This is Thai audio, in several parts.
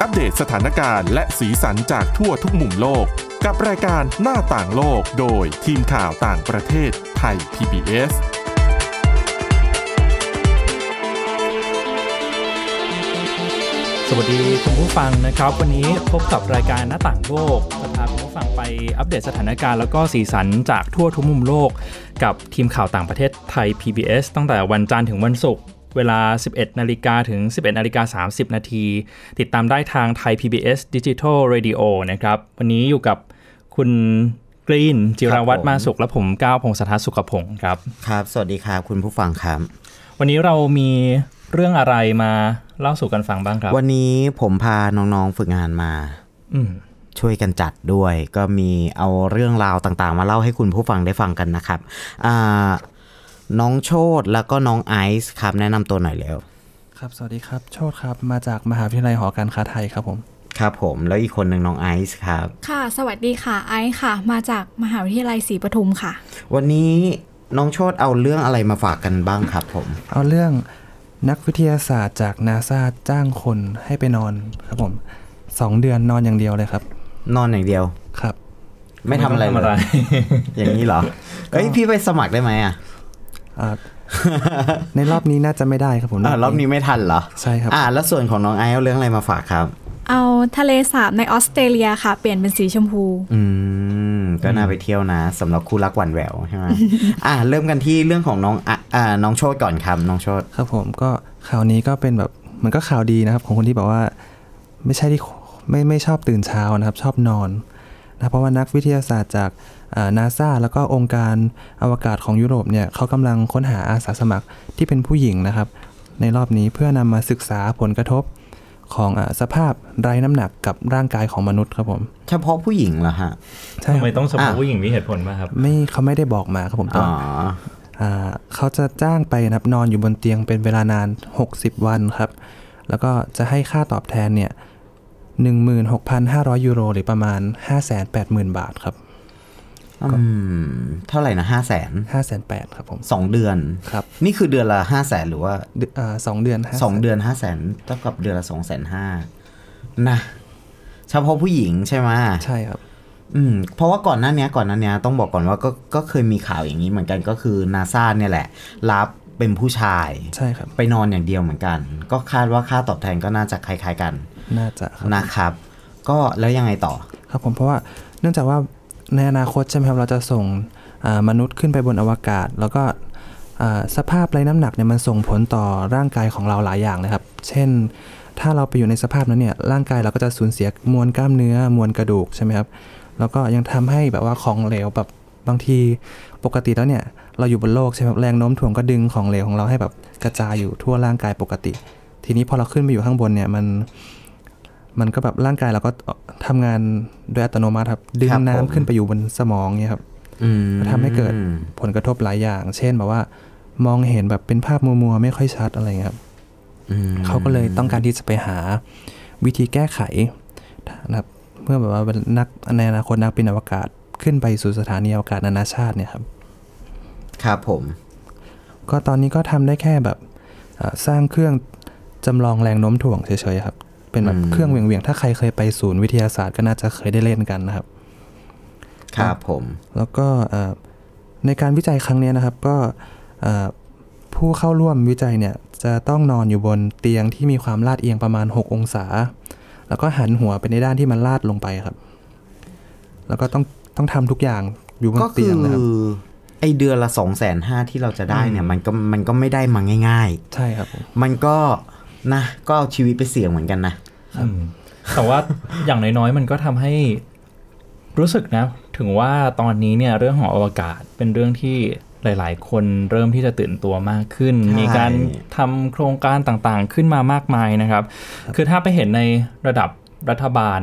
อัปเดตสถานการณ์และสีสันจากทั่วทุกมุมโลก กับรายการหน้าต่างโลกโดยทีมข่าวต่างประเทศไทย PBS สวัสดีคุณผู้ฟังนะครับ วันนี้พบกับรายการหน้าต่างโลกจะพาคุณผู้ฟังไปอัปเดตสถานการณ์แล้วก็สีสันจากทั่วทุกมุมโลก กับทีมข่าวต่างประเทศไทย PBS ตั้งแต่วันจันทร์ถึงวันศุกร์ เวลา 11 นาฬิกาถึง 11 นาฬิกา 30 นาที ติดตามได้ทางไทย PBS Digital Radio นะครับ วันนี้อยู่กับคุณกรีน จิราวัตรครับผมมาสุขและผมก้าวพงศธรสุขพงศ์ครับ ครับ สวัสดีครับคุณผู้ฟังครับ วันนี้เรามีเรื่องอะไรมาเล่าสู่กันฟังบ้างครับ วันนี้ผมพาน้องๆฝึกงานมาอืมช่วยกันจัดด้วย ก็มีเอาเรื่องราวต่างๆ มาเล่าให้คุณผู้ฟังได้ฟังกันนะครับอ่า น้องโชตแล้วก็น้องไอซ์ครับ แนะนำตัวหน่อยแล้วครับ สวัสดีครับ โชตครับ มาจากมหาวิทยาลัยหอการค้าไทยครับผม ครับผมแล้วอีกคนหนึ่งน้องไอซ์ครับ ค่ะ สวัสดีค่ะ ไอซ์ค่ะ มาจากมหาวิทยาลัยศรีปทุมค่ะ วันนี้น้องโชตเอาเรื่องอะไรมาฝากกันบ้างครับผม เอาเรื่องนักวิทยาศาสตร์จากนาซาจ้างคนให้ไปนอนครับผมสองเดือนนอนอย่างเดียวเลยครับ นอนอย่างเดียวครับ ไม่ทำอะไรไม่ต้องทำอะไรเลย อย่างนี้เหรอเอ้ยพี่ไปสมัครได้ไหมอะอ่า ในรอบนี้น่าจะไม่ได้ครับผมอ่ารอบนี้ไม่ทันเหรอ ใช่ครับอ่าแล้วส่วนของน้องไอซ์เอาเรื่องอะไรมาฝากครับ เอาทะเลสาบในออสเตรเลียค่ะ เปลี่ยนเป็นสีชมพู อืม ก็น่าไปเที่ยวนะสำหรับคู่รักหวานแหววใช่ไหมอะเริ่มกันที่เรื่องของน้องอะอ่าน้องโชดก่อนครับน้องโชดครับผมก็ข่าวนี้ก็เป็นแบบมันก็ข่าวดีนะครับ ของคนที่แบบว่า ไม่ใช่ที่ไม่ไม่ชอบตื่นเช้านะครับ ชอบนอนนะเพราะว่านักวิทยาศาสตร์จาก นาซาแล้วก็องค์การอวกาศของยุโรปเนี่ยเขากำลังค้นหาอาสาสมัครที่เป็นผู้หญิงนะครับ ในรอบนี้เพื่อนำมาศึกษาผลกระทบของอาสภาพไร้น้ำหนักกับร่างกายของมนุษย์ครับผม เฉพาะผู้หญิงเหรอฮะใช่ทำคไมรับต้องเฉพาะอะผู้หญิงมีเหตุผลไหมครับ ไม่เขาไม่ได้บอกมาครับผมแต่อ๋อว่าอ่าเขาจะจ้างไปนะครับนอนอยู่บนเตียงเป็นเวลานาน 60 วันครับ แล้วก็จะให้ค่าตอบแทนเนี่ย16,500 ยูโร หรือประมาณ 580,000 บาทครับอืม เท่าไหร่นะห้าแสน508,000ครับผมสองเดือนครับ นี่คือเดือนละห้าแสนหรือว่าเดือนอ่าสองเดือน500,000สองเดือนห้าแสนเท่ากับเดือนละสองแสนห้านะเฉพาะผู้หญิงใช่ไหมใช่ครับ อืม เพราะว่าก่อนหน้านี้ก่อนหน้านี้ต้องบอกก่อนว่าก็ก็เคยมีข่าวอย่างนี้เหมือนกันก็คือนาซาเนี่ยแหละ รับเป็นผู้ชายใช่ครับ ไปนอนอย่างเดียวเหมือนกัน ก็คาดว่าค่าตอบแทนก็น่าจะคล้าย ๆ กัน น่าจะครับนะครับ ก็แล้วยังไงต่อ ครับผมเพราะว่าเนื่องจากว่า ในอนาคตใช่ไหมครับเราจะส่งมนุษย์ขึ้นไปบนอวกาศ แล้วก็สภาพไร้น้ำหนักเนี่ยมันส่งผลต่อร่างกายของเราหลายอย่างนะครับ เช่น ถ้าเราไปอยู่ในสภาพนั้นเนี่ยร่างกายเราก็จะสูญเสียมวลกล้ามเนื้อมวลกระดูกใช่ไหมครับแล้วก็ยังทำให้แบบว่าของเหลวแบบบางทีปกติแล้วเนี่ยเราอยู่บนโลกใช่ไหมครับแรงโน้มถ่วงก็ดึงของเหลวของเราให้แบบกระจายอยู่ทั่วร่างกายปกติ ทีนี้พอเราขึ้นไปอยู่ข้างบนเนี่ยมัน มันก็แบบร่างกายเราก็ทำงานโดยอัตโนมัติครับดึงครับน้ำผมขึ้นไปอยู่บนสมองเนี่ยครับอืมทำให้เกิดผลกระทบหลายอย่าง เช่นแบบว่า มองเห็นแบบเป็นภาพมัวๆไม่ค่อยชัดอะไรเงี้ยครับอืมเขาก็เลยต้องการที่จะไปหาวิธีแก้ไขนะครับเมื่อแบบว่าเป็นนักในอนาคตนักบินอวกาศขึ้นไปสู่สถานีอวกาศนานาชาติเนี่ยครับ ครับผม ก็ตอนนี้ก็ทำได้แค่แบบอ่าสร้างเครื่องจำลองแรงโน้มถ่วงเฉยๆครับ เป็นแบบอืมเครื่องเหวี่ยงๆถ้าใครเคยไปศูนย์วิทยาศาสตร์ก็น่าจะเคยได้เล่นกันนะครับ ครับผม แล้วก็เอ่อในการวิจัยครั้งเนี้ยนะครับก็เอ่อผู้เข้าร่วมวิจัยเนี่ยจะต้องนอนอยู่บนเตียงที่มีความลาดเอียงประมาณ 6 องศา แล้วก็หันหัวไปในด้านที่มันลาดลงไปครับ แล้วก็ต้องต้องทำทุกอย่างอยู่บนก็เตีคืยองนะครับไอเดือนละสองแสนห้าที่เราจะได้เนี่ย มันก็มันก็ไม่ได้มาง่ายใช่ครับผมๆมันก็ นะก็เอาชีวิตไปเสี่ยงเหมือนกันนะอืมแต่ว่าอย่างน้อยๆมันก็ทำให้รู้สึกนะ ถึงว่าตอนนี้เนี่ยเรื่องของอวกาศเป็นเรื่องที่หลาย ๆ คนเริ่มที่จะตื่นตัวมากขึ้นใช่มีการทำโครงการต่างๆ ขึ้นมามากมายนะครับ คือถ้าไปเห็นในระดับรัฐบาล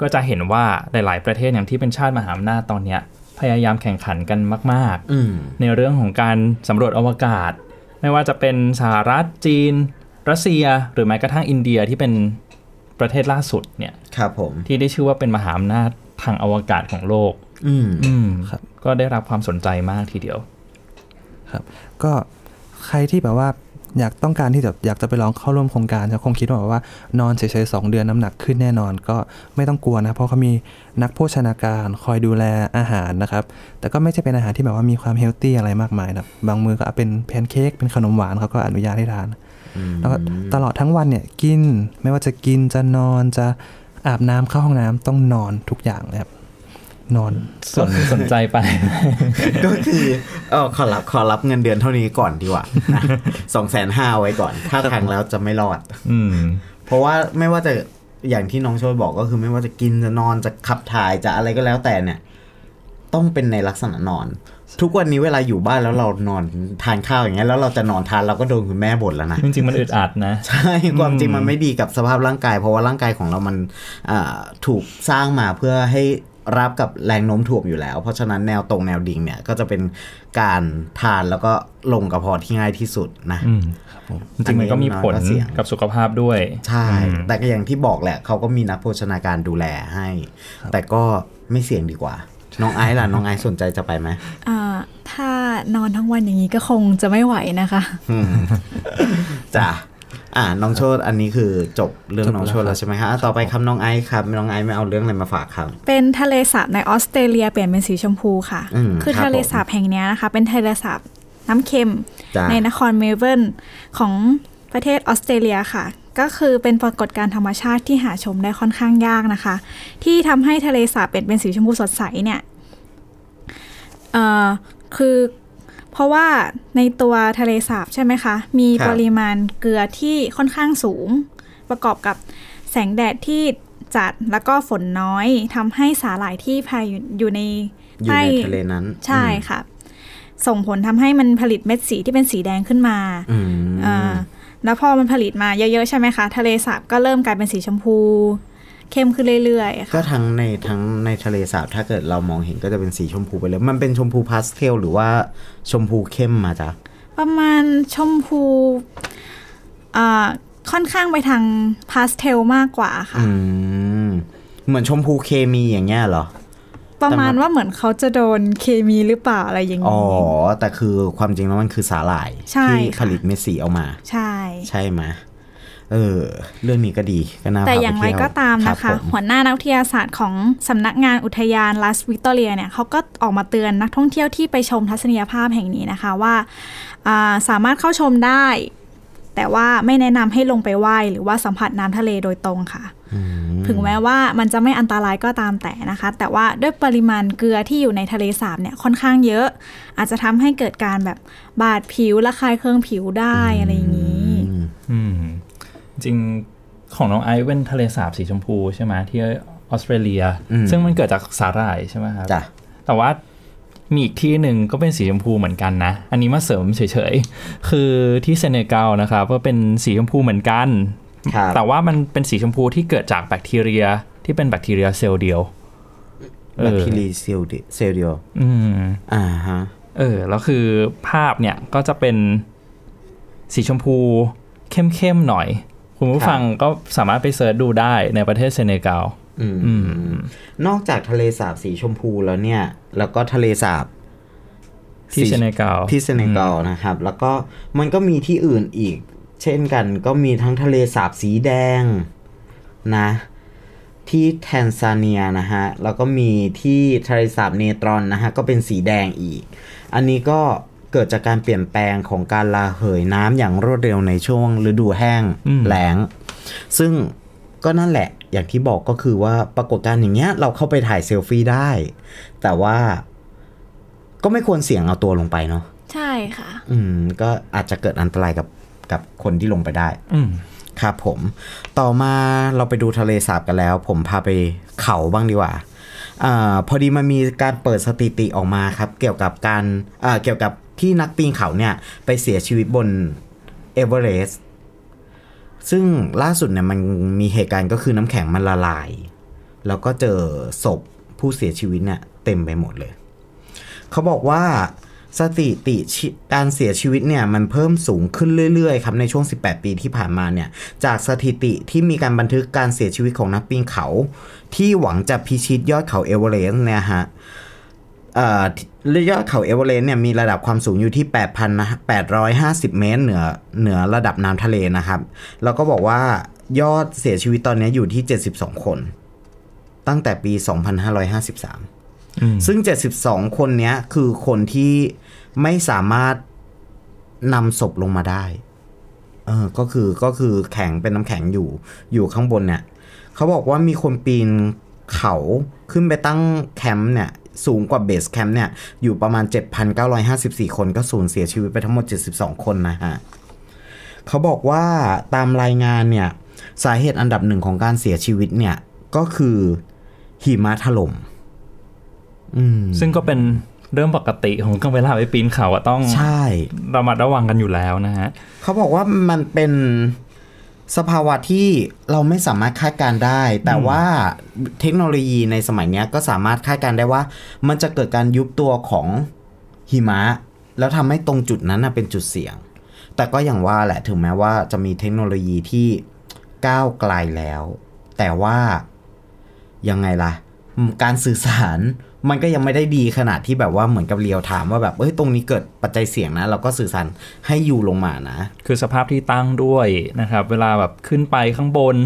ก็จะเห็นว่าหลาย ๆ ประเทศอย่างที่เป็นชาติมหาอำนาจตอนเนี้ยพยายามแข่งขันกันมากๆอืมในเรื่องของการสำรวจอวกาศ ไม่ว่าจะเป็นสหรัฐจีน รัสเซียหรือแม้กระทั่งอินเดียที่เป็นประเทศล่าสุดเนี่ยครับผมที่ได้ชื่อว่าเป็นมหาอำนาจทางอวกาศของโลก อืมอืมครับก็ได้รับความสนใจมากทีเดียว ครับ ก็ใครที่แบบว่าอยากต้องการที่จะอยากจะไปลองเข้าร่วมโครงการจะคงคิดว่าแบบว่านอนเฉยๆสองเดือนน้ำหนักขึ้นแน่นอน ก็ไม่ต้องกลัวนะ เพราะเขามีนักโภชนาการคอยดูแลอาหารนะครับ แต่ก็ไม่ใช่เป็นอาหารที่แบบว่ามีความเฮลตี้อะไรมากมายนะบางมือก็เอาเป็นแพนเค้กเป็นขนมหวานเขาก็อนุญาตให้ทาน แล้วก็ตลอดทั้งวันเนี่ยกินไม่ว่าจะกินจะนอนจะอาบน้ำเข้าห้องน้ำต้องนอนทุกอย่างเลยครับนอนสนสนใจไป ก็คือเออขอรับขอรับเงินเดือนเท่านี้ก่อนดีกว่าสองแสนห้าไว้ก่อน ถ้าทางแล้วจะไม่รอด อืมเพราะว่าไม่ว่าจะอย่างที่น้องโชยบอกก็คือไม่ว่าจะกินจะนอนจะขับถ่ายจะอะไรก็แล้วแต่เนี่ย ต้องเป็นในลักษณะนอน ทุกวันนี้เวลาอยู่บ้านแล้วเรานอนทานข้าวอย่างเงี้ยแล้วเราจะนอนทานเราก็โดนคุณแม่บ่นแล้วนะจริงๆมันอึดอัดนะใช่ความจริงมันไม่ดีกับสภาพร่างกาย เพราะว่าร่างกายของเรามันอ่าถูกสร้างมาเพื่อให้รับกับแรงโน้มถ่วงอยู่แล้ว เพราะฉะนั้นแนวตรงแนวดิ่งเนี่ยก็จะเป็นการทานแล้วก็ลงกระเพาะที่ง่ายที่สุดนะอืมจริงๆมันก็มีผลอันนี้ก็เสี่ยงกับสุขภาพด้วย ใช่ แต่ก็อย่างที่บอกแหละเขาก็มีนักโภชนาการดูแลให้ แต่ก็ไม่เสี่ยงดีกว่า น้องไอซ์ล่ะ น้องไอซ์สนใจจะไปไหมอ่า ถ้านอนทั้งวันอย่างนี้ก็คงจะไม่ไหวนะคะอืมจ้ะอ่าน้องโชดอันนี้คือจบเรื่องน้องโชดแล้วใช่ไหมคะอะต่อไปคำน้องไอซ์ครับน้องไอซ์ไม่เอาเรื่องอะไรมาฝากครับ เป็นทะเลสาบในออสเตรเลียเปลี่ยนเป็นสีชมพูค่ะอืมคือครับทะเลสาบแห่งเนี้ยนะคะ เป็นทะเลสาบน้ำเค็มจ้ะในนครเมลเบิร์นของประเทศออสเตรเลียค่ะ ก็คือเป็นปรากฏการณ์ธรรมชาติที่หาชมได้ค่อนข้างยากนะคะ ที่ทำให้ทะเลสาบเป็นเป็นสีชมพูสดใสเนี่ยเอ่อคือเพราะว่าในตัวทะเลสาบใช่ไหมคะ มีครับปริมาณเกลือที่ค่อนข้างสูง ประกอบกับแสงแดดที่จัดแล้วก็ฝนน้อยทำให้สาหร่ายที่พายอยู่อยู่ในอยู่ในทะเลนั้น ใช่ค่ะ ส่งผลทำให้มันผลิตเม็ดสีที่เป็นสีแดงขึ้นมาอืมอ่าแล้วพอมันผลิตมาเยอะๆใช่ไหมคะ ทะเลสาบก็เริ่มกลายเป็นสีชมพู เข้มขึ้นเรื่อยๆก็ค่ะทั้งในทั้งในทะเลสาบถ้าเกิดเรามองเห็นก็จะเป็นสีชมพูไปเลย มันเป็นชมพูพาสเทลหรือว่าชมพูเข้มมาจ้ะประมาณชมพูอ่าค่อนข้างไปทางพาสเทลมากกว่าค่ะอืมเหมือนชมพูเคมีอย่างเงี้ยเหรอ ประมาณว่าเหมือนเขาจะโดนเคมีหรือเปล่าอะไรอย่างอ๋อ นี้ แต่คือความจริงแล้วมันคือสาหร่าย ใช่ที่ค่ะ ผลิตเม็ดสีออกมา ใช่ ใช่ไหม เออเรื่องนี้ก็ดีก็น่าแต่พาปอย่างไรเที่วก็ตามนะรัคะบผมหัวหน้านักวิทยาศาสตร์ของสำนักงานอุทยานลัสวิกตอเรียเนี่ยเขาก็ออกมาเตือนนักท่องเที่ยวที่ไปชมทัศนียภาพแห่งนี้นะคะว่าอ่าสามารถเข้าชมได้ แต่ว่าไม่แนะนำให้ลงไปว่ายหรือว่าสัมผัสน้ำทะเลโดยตรงค่ะถึงแม้ว่ามันจะไม่อันตรายก็ตามแต่นะคะ แต่ว่าด้วยปริมาณเกลือที่อยู่ในทะเลสาบเนี่ยค่อนข้างเยอะ อาจจะทำให้เกิดการแบบบาดผิวระคายเคืองผิวได้อะไรอย่างนี้อืมอืม จริงของน้องไอซ์เป็นทะเลสาบสีชมพูใช่ไหมที่ออสเตรเลียอืมซึ่งมันเกิดจากสาหร่ายใช่ไหมครับจ้ะแต่ว่ามีอีกที่หนึ่งก็เป็นสีชมพูเหมือนกันนะ อันนี้มาเสริมเฉยๆ คือที่เซเนกัลนะครับก็เป็นสีชมพูเหมือนกันครับแต่ว่ามันเป็นสีชมพูที่เกิดจากแบคทีเรียที่เป็นแบคทีเรียเซลล์เดียวเอแบคอทีเรียเซลล์เดีเซลล์เดียว อืมอ่าฮะ เออ แล้วคือภาพเนี่ยก็จะเป็นสีชมพูเข้มๆหน่อย คุณผู้ฟังก็สามารถไปเสิร์ชดูได้ในประเทศเซเนกัลอืมอืมนอกจากทะเลสาบสีชมพูแล้วเนี่ย แล้วก็ทะเลสาบที่สีเซเนกัลที่เซเนกัลนะครับ แล้วก็มันก็มีที่อื่นอีก เช่นกันก็มีทั้งทะเลสาบสีแดงนะ ที่แทนซาเนียนะฮะ แล้วก็มีที่ทะเลสาบเนตรอนนะฮะ ก็เป็นสีแดงอีก อันนี้ก็ เกิดจากการเปลี่ยนแปลงของการระเหยน้ำอย่างรวดเร็วในช่วงฤดูแห้งอืมแล้ง ซึ่งก็นั่นแหละ อย่างที่บอกก็คือว่าปรากฏการณ์อย่างเงี้ย เราเข้าไปถ่ายเซลฟี่ได้ แต่ว่าก็ไม่ควรเสี่ยงเอาตัวลงไปเนาะใช่ค่ะ อืม ก็อาจจะเกิดอันตรายกับกับคนที่ลงไปได้ อืมครับผม ต่อมาเราไปดูทะเลสาบกันแล้ว ผมพาไปเขาบ้างดีกว่าอาพอดีมันมีการเปิดสถิติออกมาครับ เกี่ยวกับการอ่าเกี่ยวกับ ที่นักปีนเขาเนี่ยไปเสียชีวิตบนเอเวอเรสต์ซึ่งล่าสุดเนี่ยมันมีเหตุการณ์ก็คือน้ำแข็งมันละลาย แล้วก็เจอศพผู้เสียชีวิตเนี่ยเต็มไปหมดเลย เขาบอกว่าสถิติการเสียชีวิตเนี่ยมันเพิ่มสูงขึ้นเรื่อยๆครับในช่วง 18 ปีที่ผ่านมาเนี่ยจากสถิติที่มีการบันทึกการเสียชีวิตของนักปีนเขา ที่หวังจะพิชิตยอดเขาเอเวอเรสต์เนี่ยฮะ เอ่อยอดเขาเอเวอเรสต์เนี่ยมีระดับความสูงอยู่ที่8,000นะ850 เมตร เหนือเหนือระดับน้ำทะเลนะครับ แล้วก็บอกว่ายอดเสียชีวิตตอนนี้อยู่ที่ 72 คน ตั้งแต่ปี 2553 ซึ่ง 72 คนเนี้ยคือคนที่ไม่สามารถนำศพลงมาได้ เออ ก็คือก็คือแข็งเป็นน้ำแข็งอยู่อยู่ข้างบนเนี่ย เขาบอกว่ามีคนปีนเขาขึ้นไปตั้งแคมป์เนี่ย สูงกว่าเบสแคมป์เนี่ย อยู่ประมาณ 7,954 คนก็สูญเสียชีวิตไปทั้งหมด 72 คนนะฮะเขาบอกว่าตามรายงานเนี่ย สาเหตุอันดับหนึ่งของการเสียชีวิตเนี่ย ก็คือหิมะถล่มอืมซึ่งก็เป็นเรื่องปกติของการเวลาไปปีนเขาอะต้องใช่ระมัดระวังกันอยู่แล้วนะฮะเขาบอกว่ามันเป็น สภาวะที่เราไม่สามารถคาดการได้ แต่ว่าเทคโนโลยีในสมัยนี้ก็สามารถคาดการได้ว่า มันจะเกิดการยุบตัวของหิมะ แล้วทำให้ตรงจุดนั้นเป็นจุดเสี่ยง แต่ก็อย่างว่าแหละถึงแม้ว่าจะมีเทคโนโลยีที่ก้าวไกลแล้ว แต่ว่ายังไงล่ะ การสื่อสารมันก็ยังไม่ได้ดีขนาดที่แบบว่าเหมือนกับเรียวถามว่าแบบเอ้ยตรงนี้เกิดปัจจัยเสี่ยงนะ เราก็สื่อสารให้อยู่ลงมานะ คือสภาพที่ตั้งด้วยนะครับ เวลาแบบขึ้นไปข้างบน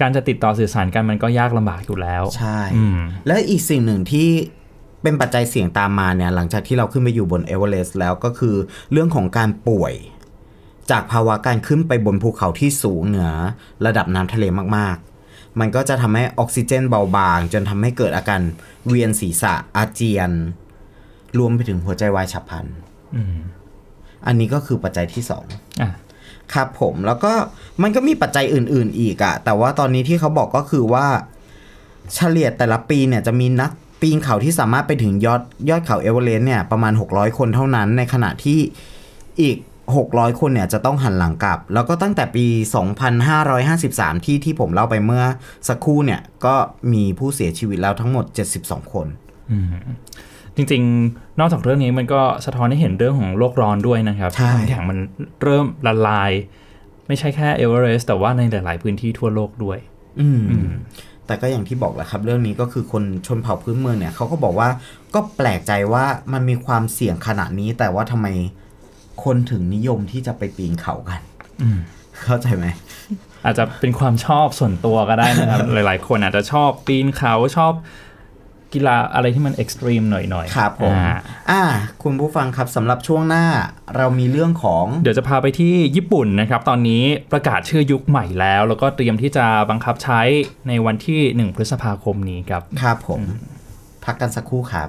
การจะติดต่อสื่อสารกันมันก็ยากลำบากอยู่แล้ว ใช่อืมและอีกสิ่งหนึ่งที่เป็นปัจจัยเสี่ยงตามมาเนี่ยหลังจากที่เราขึ้นไปอยู่บนเอเวอเรสต์แล้วก็คือเรื่องของการป่วย จากภาวะการขึ้นไปบนภูเขาที่สูงเหนือ ระดับน้ำทะเลมากๆ มันก็จะทำให้ออกซิเจนเบาบาง จนทำให้เกิดอาการเวียนศีรษะอาเจียน รวมไปถึงหัวใจวายฉับพลันอืมอันนี้ก็คือปัจจัยที่สองอะครับผมแล้วก็มันก็มีปัจจัยอื่น ๆ อีกอะแต่ว่าตอนนี้ที่เขาบอกก็คือว่า เฉลี่ยแต่ละปีเนี่ยจะมีนักปีนเขาที่สามารถไปถึงยอดยอดเขาเอเวอเรสต์เนี่ยประมาณ 600 คนเท่านั้น ในขณะที่อีก 600 คนเนี่ยจะต้องหันหลังกลับ แล้วก็ตั้งแต่ปี 2553 ที่ที่ผมเล่าไปเมื่อสักครู่เนี่ยก็มีผู้เสียชีวิตแล้วทั้งหมด 72 คนอืมจริงๆ นอกจากเรื่องนี้มันก็สะท้อนให้เห็นเรื่องของโลกร้อนด้วยนะครับใช่น้ำแข็งมันเริ่มละลาย ไม่ใช่แค่เอเวอเรสต์แต่ว่าในหลาย ๆ พื้นที่ทั่วโลกด้วยอืมอืมแต่ก็อย่างที่บอกแหละครับ เรื่องนี้ก็คือคนชนเผ่าพื้นเมืองเนี่ยเขาก็บอกว่าก็แปลกใจว่ามันมีความเสี่ยงขนาดนี้แต่ว่าทำไม คนถึงนิยมที่จะไปปีนเขากันอืมเข้าใจไหมอาจจะเป็นความชอบส่วนตัวก็ได้นะครับ หลาย ๆ คนอาจจะชอบปีนเขาชอบกีฬาอะไรที่มันเอ็กซ์ตรีมหน่อยๆ ครับผมอ่าอ่า คุณผู้ฟังครับสำหรับช่วงหน้าเรามีเรื่องของ เดี๋ยวจะพาไปที่ญี่ปุ่นนะครับ ตอนนี้ประกาศชื่อยุคใหม่แล้ว แล้วก็เตรียมที่จะบังคับใช้ในวันที่ 1 พฤษภาคมนี้ครับ ครับผม พักกันสักครู่ครับ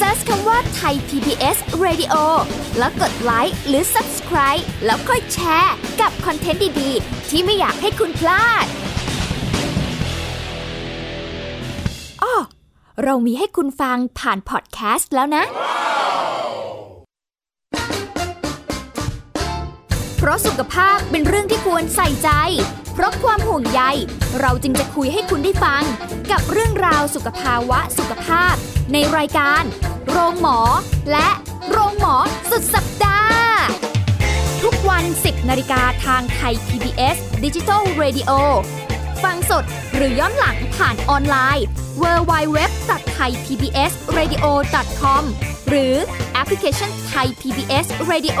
Search คำว่าไทย PBS Radio แล้วกดไลค์หรือ Subscribe แล้วค่อยแชร์ กับคอนเทนต์ดี ๆ ที่ไม่อยากให้คุณพลาดอ้อเรามีให้คุณฟังผ่านพอดแคสต์แล้วนะ เพราะสุขภาพเป็นเรื่องที่ควรใส่ใจ เพราะความห่วงใย เราจึงจะคุยให้คุณได้ฟัง กับเรื่องราวสุขภาวะสุขภาพ ในรายการ โรงหมอ และโรงหมอสุดสัปดาห์ ทุกวัน 10นาฬิกาทางไทย PBS Digital Radio ฟังสดหรือย้อนหลังผ่านออนไลน์ www.thaipbsradio.com หรือแอปพลิเคชัน Thai PBS Radio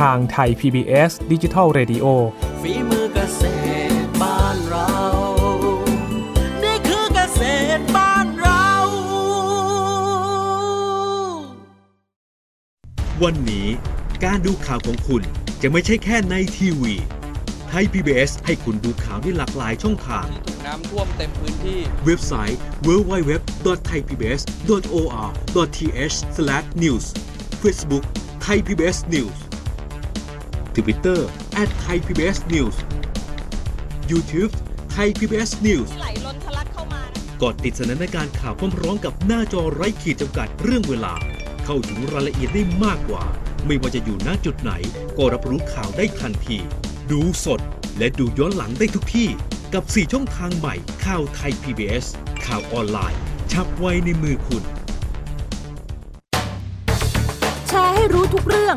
ทางไทย PBS ดิจิทัล Radio ฝีมือเกษตรบ้านเรา นี่คือเกษตรบ้านเรา วันนี้การดูข่าวของคุณจะไม่ใช่แค่ในทีวีไทย PBS ให้คุณดูข่าวได้หลากหลายช่องทาง น้ำท่วมเต็มพื้นที่ เว็บไซต์ www.thaipbs.or.th/news Facebook ไทย PBS News Twitter @thaipbsnews YouTube Thai PBS News ไหลล้นทะลักเข้ามากดติดสนันในการข่าวพร้อมๆกับหน้าจอไร้ขีดจำกัดเรื่องเวลา เข้าถึงรายละเอียดได้มากกว่า ไม่ว่าจะอยู่ณจุดไหน ก็รับรู้ข่าวได้ทันที ดูสดและดูย้อนหลังได้ทุกที่ กับ 4 ช่องทางใหม่ข่าวไทย PBS ข่าวออนไลน์ ชับไว้ในมือคุณ แชร์ให้รู้ทุกเรื่อง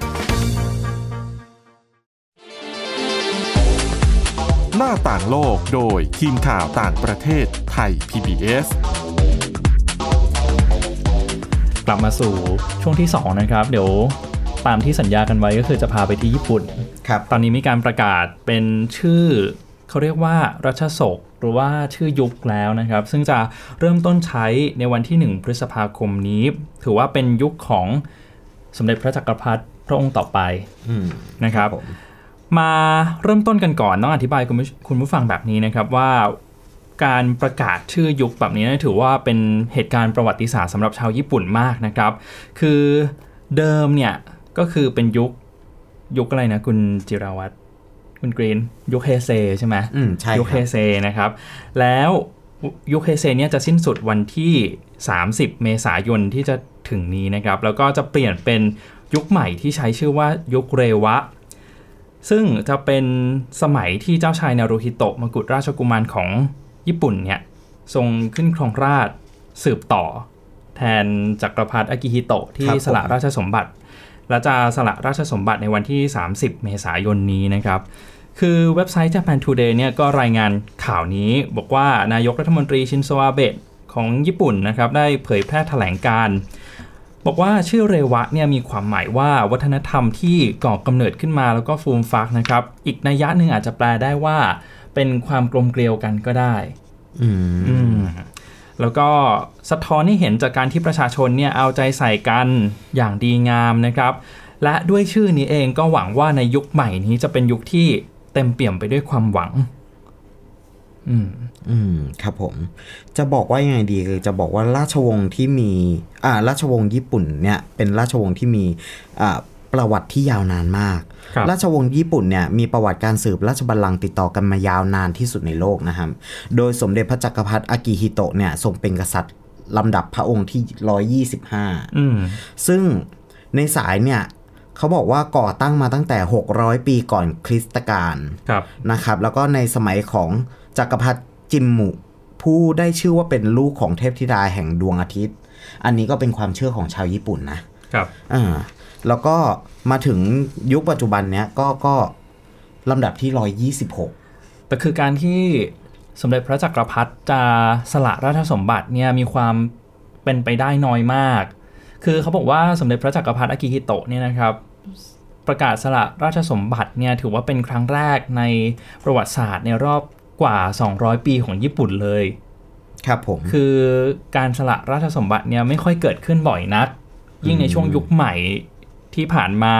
หน้าต่างโลกโดยทีมข่าวต่างประเทศไทย PBS กลับมาสู่ช่วงที่ 2 นะครับ เดี๋ยวตามที่สัญญากันไว้ก็คือจะพาไปที่ญี่ปุ่น ครับ ตอนนี้มีการประกาศเป็นชื่อเขาเรียกว่ารัชศกหรือว่าชื่อยุคแล้วนะครับ ซึ่งจะเริ่มต้นใช้ในวันที่ 1 พฤษภาคมนี้ ถือว่าเป็นยุคของสมเด็จพระจักรพรรดิพระองค์ต่อไปอืมนะครับผ มมาเริ่มต้นกันก่อนต้องอธิบายคุณผู้คุณผู้ฟังแบบนี้นะครับว่าการประกาศชื่อยุคแบบนี้นะถือว่าเป็นเหตุการณ์ประวัติศาสตร์สำหรับชาวญี่ปุ่นมากนะครับ คือเดิมเนี่ยก็คือเป็นยุคยุคอะไรนะคุณจิราวัตรคุณกรีนยุคเฮเซใช่ไหมอืมใช่ครับยุคเฮเซนะครับ แล้วยุคเฮเซเนี่ยจะสิ้นสุดวันที่ 30 เมษายนที่จะถึงนี้นะครับ แล้วก็จะเปลี่ยนเป็นยุคใหม่ที่ใช้ชื่อว่ายุคเรวะ ซึ่งจะเป็นสมัยที่เจ้าชายนารูฮิโตะมกุฎราชกุมารของญี่ปุ่นเนี่ยทรงขึ้นครองราชย์สืบต่อ แทนจักรพรรดิอากิฮิโตะที่ครับผมสละราชสมบัติ และจะสละราชสมบัติในวันที่ 30 เมษายนนี้นะครับ คือเว็บไซต์ Japan Today เนี่ยก็รายงานข่าวนี้บอกว่านายกรัฐมนตรีชินโซอาเบะของญี่ปุ่นนะครับได้เผยแพร่แถลงการณ์ บอกว่าชื่อเรวะเนี่ยมีความหมายว่าวัฒนธรรมที่ก่อกำเนิดขึ้นมาแล้วก็ฟูมฟักนะครับ อีกนัยยะหนึ่งอาจจะแปลได้ว่า เป็นความกลมเกลียวกันก็ได้อืมอืมแล้วก็สะท้อนให้เห็นจากการที่ประชาชนเนี่ยเอาใจใส่กันอย่างดีงามนะครับ และด้วยชื่อนี้เองก็หวังว่าในยุคใหม่นี้จะเป็นยุคที่เต็มเปี่ยมไปด้วยความหวัง อืม อืมครับผม จะบอกว่ายังไงดีคือจะบอกว่าราชวงศ์ที่มีอ่าราชวงศ์ญี่ปุ่นเนี่ยเป็นราชวงศ์ที่มีอ่าประวัติที่ยาวนานมากครับราชวงศ์ญี่ปุ่นเนี่ยมีประวัติการสืบราชบัลลังก์ติดต่อกันมายาวนานที่สุดในโลกนะครับ โดยสมเด็จพระจักรพรรดิอากิฮิโตะเนี่ยทรงเป็นกษัตริย์ลำดับพระองค์ที่ 125อืมซึ่งในสายเนี่ยเขาบอกว่าก่อตั้งมาตั้งแต่ 600 ปีก่อนคริสตกาลครับนะครับ แล้วก็ในสมัยของจักรพรรดิ จิมมุผู้ได้ชื่อว่าเป็นลูกของเทพธิดาแห่งดวงอาทิตย์ อันนี้ก็เป็นความเชื่อของชาวญี่ปุ่นนะครับอ่าแล้วก็มาถึงยุคปัจจุบันเนี้ยก็ก็ลำดับที่ 126 แต่คือการที่สมเด็จพระจักรพรรดิจะสละราชสมบัติเนี่ยมีความเป็นไปได้น้อยมาก คือเขาบอกว่าสมเด็จพระจักรพรรดิอากิฮิโตะเนี่ยนะครับประกาศสละราชสมบัติเนี่ยถือว่าเป็นครั้งแรกในประวัติศาสตร์ในรอบ กว่า 200 ปีของญี่ปุ่นเลย ครับผม คือการสละราชสมบัติเนี่ยไม่ค่อยเกิดขึ้นบ่อยนัก ยิ่งในช่วงยุคใหม่ที่ผ่านมา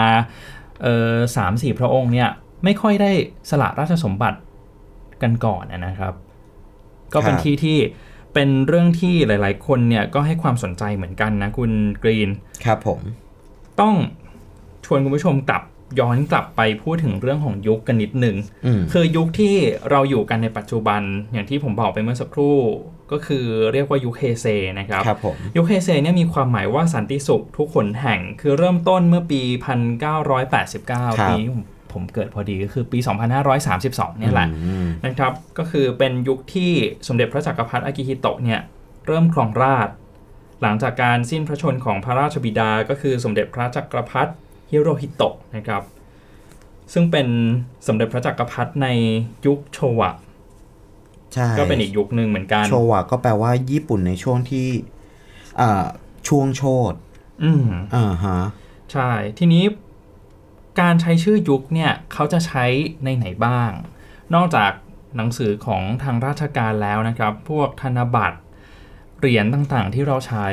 เออสามสี่พระองค์เนี่ยไม่ค่อยได้สละราชสมบัติกันก่อนนะครับ ก็เป็นครับที่ที่เป็นเรื่องที่หลาย ๆ คนเนี่ยก็ให้ความสนใจเหมือนกันนะคุณกรีน ครับผม ต้องชวนคุณผู้ชมกลับ ย้อนกลับไปพูดถึงเรื่องของยุคกันนิดหนึ่งอืมคือยุคที่เราอยู่กันในปัจจุบันอย่างที่ผมบอกไปเมื่อสักครู่ก็คือเรียกว่ายุคเฮเซนะครับครับผมยุคเฮเซเนี่ยมีความหมายว่าสันติสุขทุกขนแห่งคือเริ่มต้นเมื่อปี 1989 ปีผมผมเกิดพอดีก็คือปี 2532 เนี่ยแหละอืมนะครับก็คือเป็นยุคที่สมเด็จพระจักรพรรดิอากิฮิโตะเนี่ยเริ่มครองราชย์หลังจากการสิ้นพระชนของพระราชบิดาก็คือสมเด็จพระจักรพรรดิ ฮิโรฮิโตะนะครับ ซึ่งเป็นสมเด็จพระจักรพรรดิในยุคโชวะใช่ก็เป็นอีกยุคหนึ่งเหมือนกัน โชวะก็แปลว่าญี่ปุ่นในช่วงที่เอ่อช่วงโชดอืมอ่าฮะ ใช่ ทีนี้การใช้ชื่อยุคเนี่ย เขาจะใช้ในไหนบ้าง นอกจากหนังสือของทางราชการแล้วนะครับ พวกธนบัตรเหรียญต่างๆ ที่เราใช้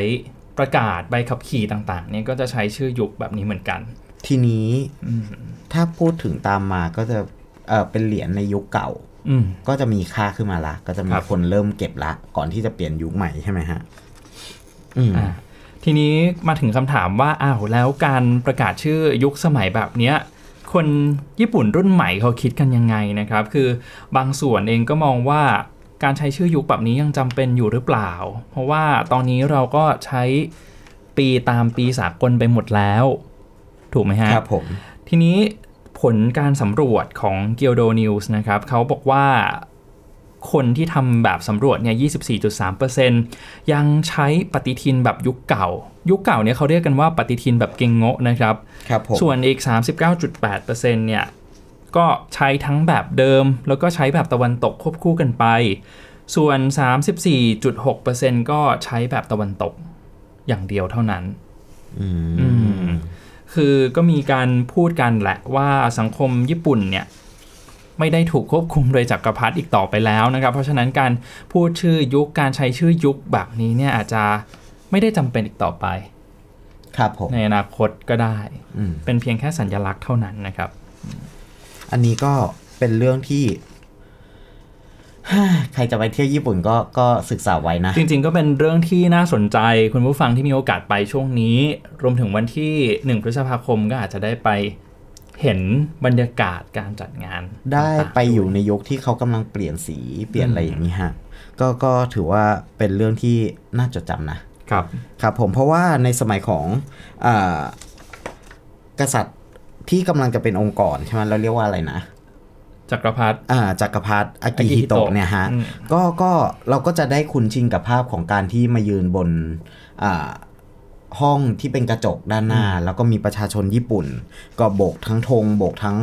ประกาศใบขับขี่ต่างๆ เนี่ยก็จะใช้ชื่อยุคแบบนี้เหมือนกัน ทีนี้ถ้าพูดถึงตามมาก็จะเออเป็นเหรียญในยุคเก่าอืมก็จะมีค่าขึ้นมาละ ก็จะมีครับคนเริ่มเก็บละ ก่อนที่จะเปลี่ยนยุคใหม่ใช่ไหมฮะอืมอ่าทีนี้มาถึงคำถามว่าอ้าวแล้วการประกาศชื่อยุคสมัยแบบเนี้ยคนญี่ปุ่นรุ่นใหม่เขาคิดกันยังไงนะครับ คือบางส่วนเองก็มองว่าการใช้ชื่อยุคแบบนี้ยังจำเป็นอยู่หรือเปล่า เพราะว่าตอนนี้เราก็ใช้ปีตามปีสากลไปหมดแล้ว ถูกไหมฮะครับผมทีนี้ผลการสำรวจของ g i l d o News นะครับเขาบอกว่าคนที่ทำแบบสำรวจเนี่ย 24.3%ยังใช้ปฏิทินแบบยุคเก่า ยุคเก่าเนี่ยเขาเรียกกันว่าปฏิทินแบบเกงโงะนะครับครับผมส่วนอีก 39.8%เนี่ยก็ใช้ทั้งแบบเดิม แล้วก็ใช้แบบตะวันตกควบคู่กันไป ส่วน 34.6%ก็ใช้แบบตะวันตกอย่างเดียวเท่านั้น อือืมม คือก็มีการพูดกันแหละว่าสังคมญี่ปุ่นเนี่ยไม่ได้ถูกควบคุมโดยจักรพรรดิอีกต่อไปแล้วนะครับ เพราะฉะนั้นการพูดชื่อยุคการใช้ชื่อยุคแบบนี้เนี่ยอาจจะไม่ได้จำเป็นอีกต่อไป ครับผมในอนาคตก็ได้อืมเป็นเพียงแค่สัญลักษณ์เท่านั้นนะครับ อันนี้ก็เป็นเรื่องที่ ใครจะไปเที่ยวญี่ปุ่นก็ก็ศึกษาไว้นะ จริง ๆ ก็เป็นเรื่องที่น่าสนใจคุณผู้ฟังที่มีโอกาสไปช่วงนี้ รวมถึงวันที่ 1 พฤษภาคมก็อาจจะได้ไปเห็นบรรยากาศการจัดงาน ได้ต่างๆไปอยู่ในยุคที่เขากำลังเปลี่ยนสีเปลี่ยนอะไรอย่างนี้ฮะก็ก็ถือว่าเป็นเรื่องที่น่าจดจำนะครับครับผมเพราะว่าในสมัยของอากษัตริย์ที่กำลังจะเป็นองค์กรใช่ไหมเราเรียกว่าอะไรนะ จักรพรรดิอ่าจักรพรรดิอากิอากิฮิฮิโตะโตะเนี่ยฮะอืมก็ก็เราก็จะได้คุ้นชินกับภาพของการที่มายืนบนอ่าห้องที่เป็นกระจกด้านหน้า แล้วก็มีประชาชนญี่ปุ่น ก็โบกทั้งธงโบกทั้ง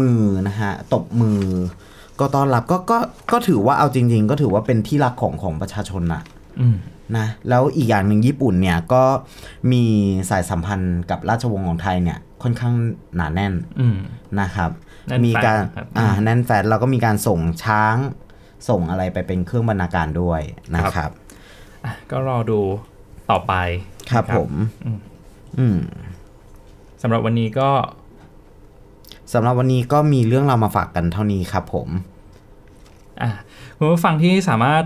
มือนะฮะตบมือ ก็ต้อนรับก็ก็ก็ถือว่าเอาจริง ๆ ก็ถือว่าเป็นที่รักของของประชาชนนะอืมนะแล้วอีกอย่างหนึ่งญี่ปุ่นเนี่ยก็มีสายสัมพันธ์กับราชวงศ์ของไทยเนี่ยค่อนข้างหนาแน่นอืมนะครับแน่นแฟน มีการครับอ่าแน่นแฟนเราก็มีการส่งช้างส่งอะไรไปเป็นเครื่องบรรณาการด้วยนะครับอะก็รอดูต่อไปครับนะผมอืมอืมสำหรับวันนี้ก็สำหรับวันนี้ก็มีเรื่องเราวมาฝากกันเท่านี้ครับผมอะคุณผู้ฟังที่สามารถ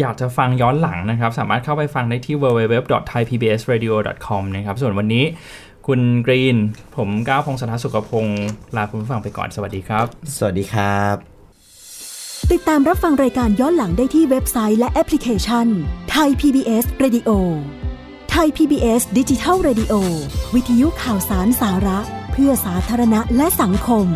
อยากจะฟังย้อนหลังนะครับ สามารถเข้าไปฟังได้ที่ www.thaipbsradio.com นะครับ ส่วนวันนี้ คุณกรีน ผมก้าวพงศธรสุขพงศ์ลาคุณผู้ฟังไปก่อน สวัสดีครับ สวัสดีครับ ติดตามรับฟังรายการย้อนหลังได้ที่เว็บไซต์และแอปพลิเคชันไทย PBS Radio ไทย PBS ดิจิทัล Radio วิทยุข่าวสารสาระ เพื่อสาธารณะและสังคม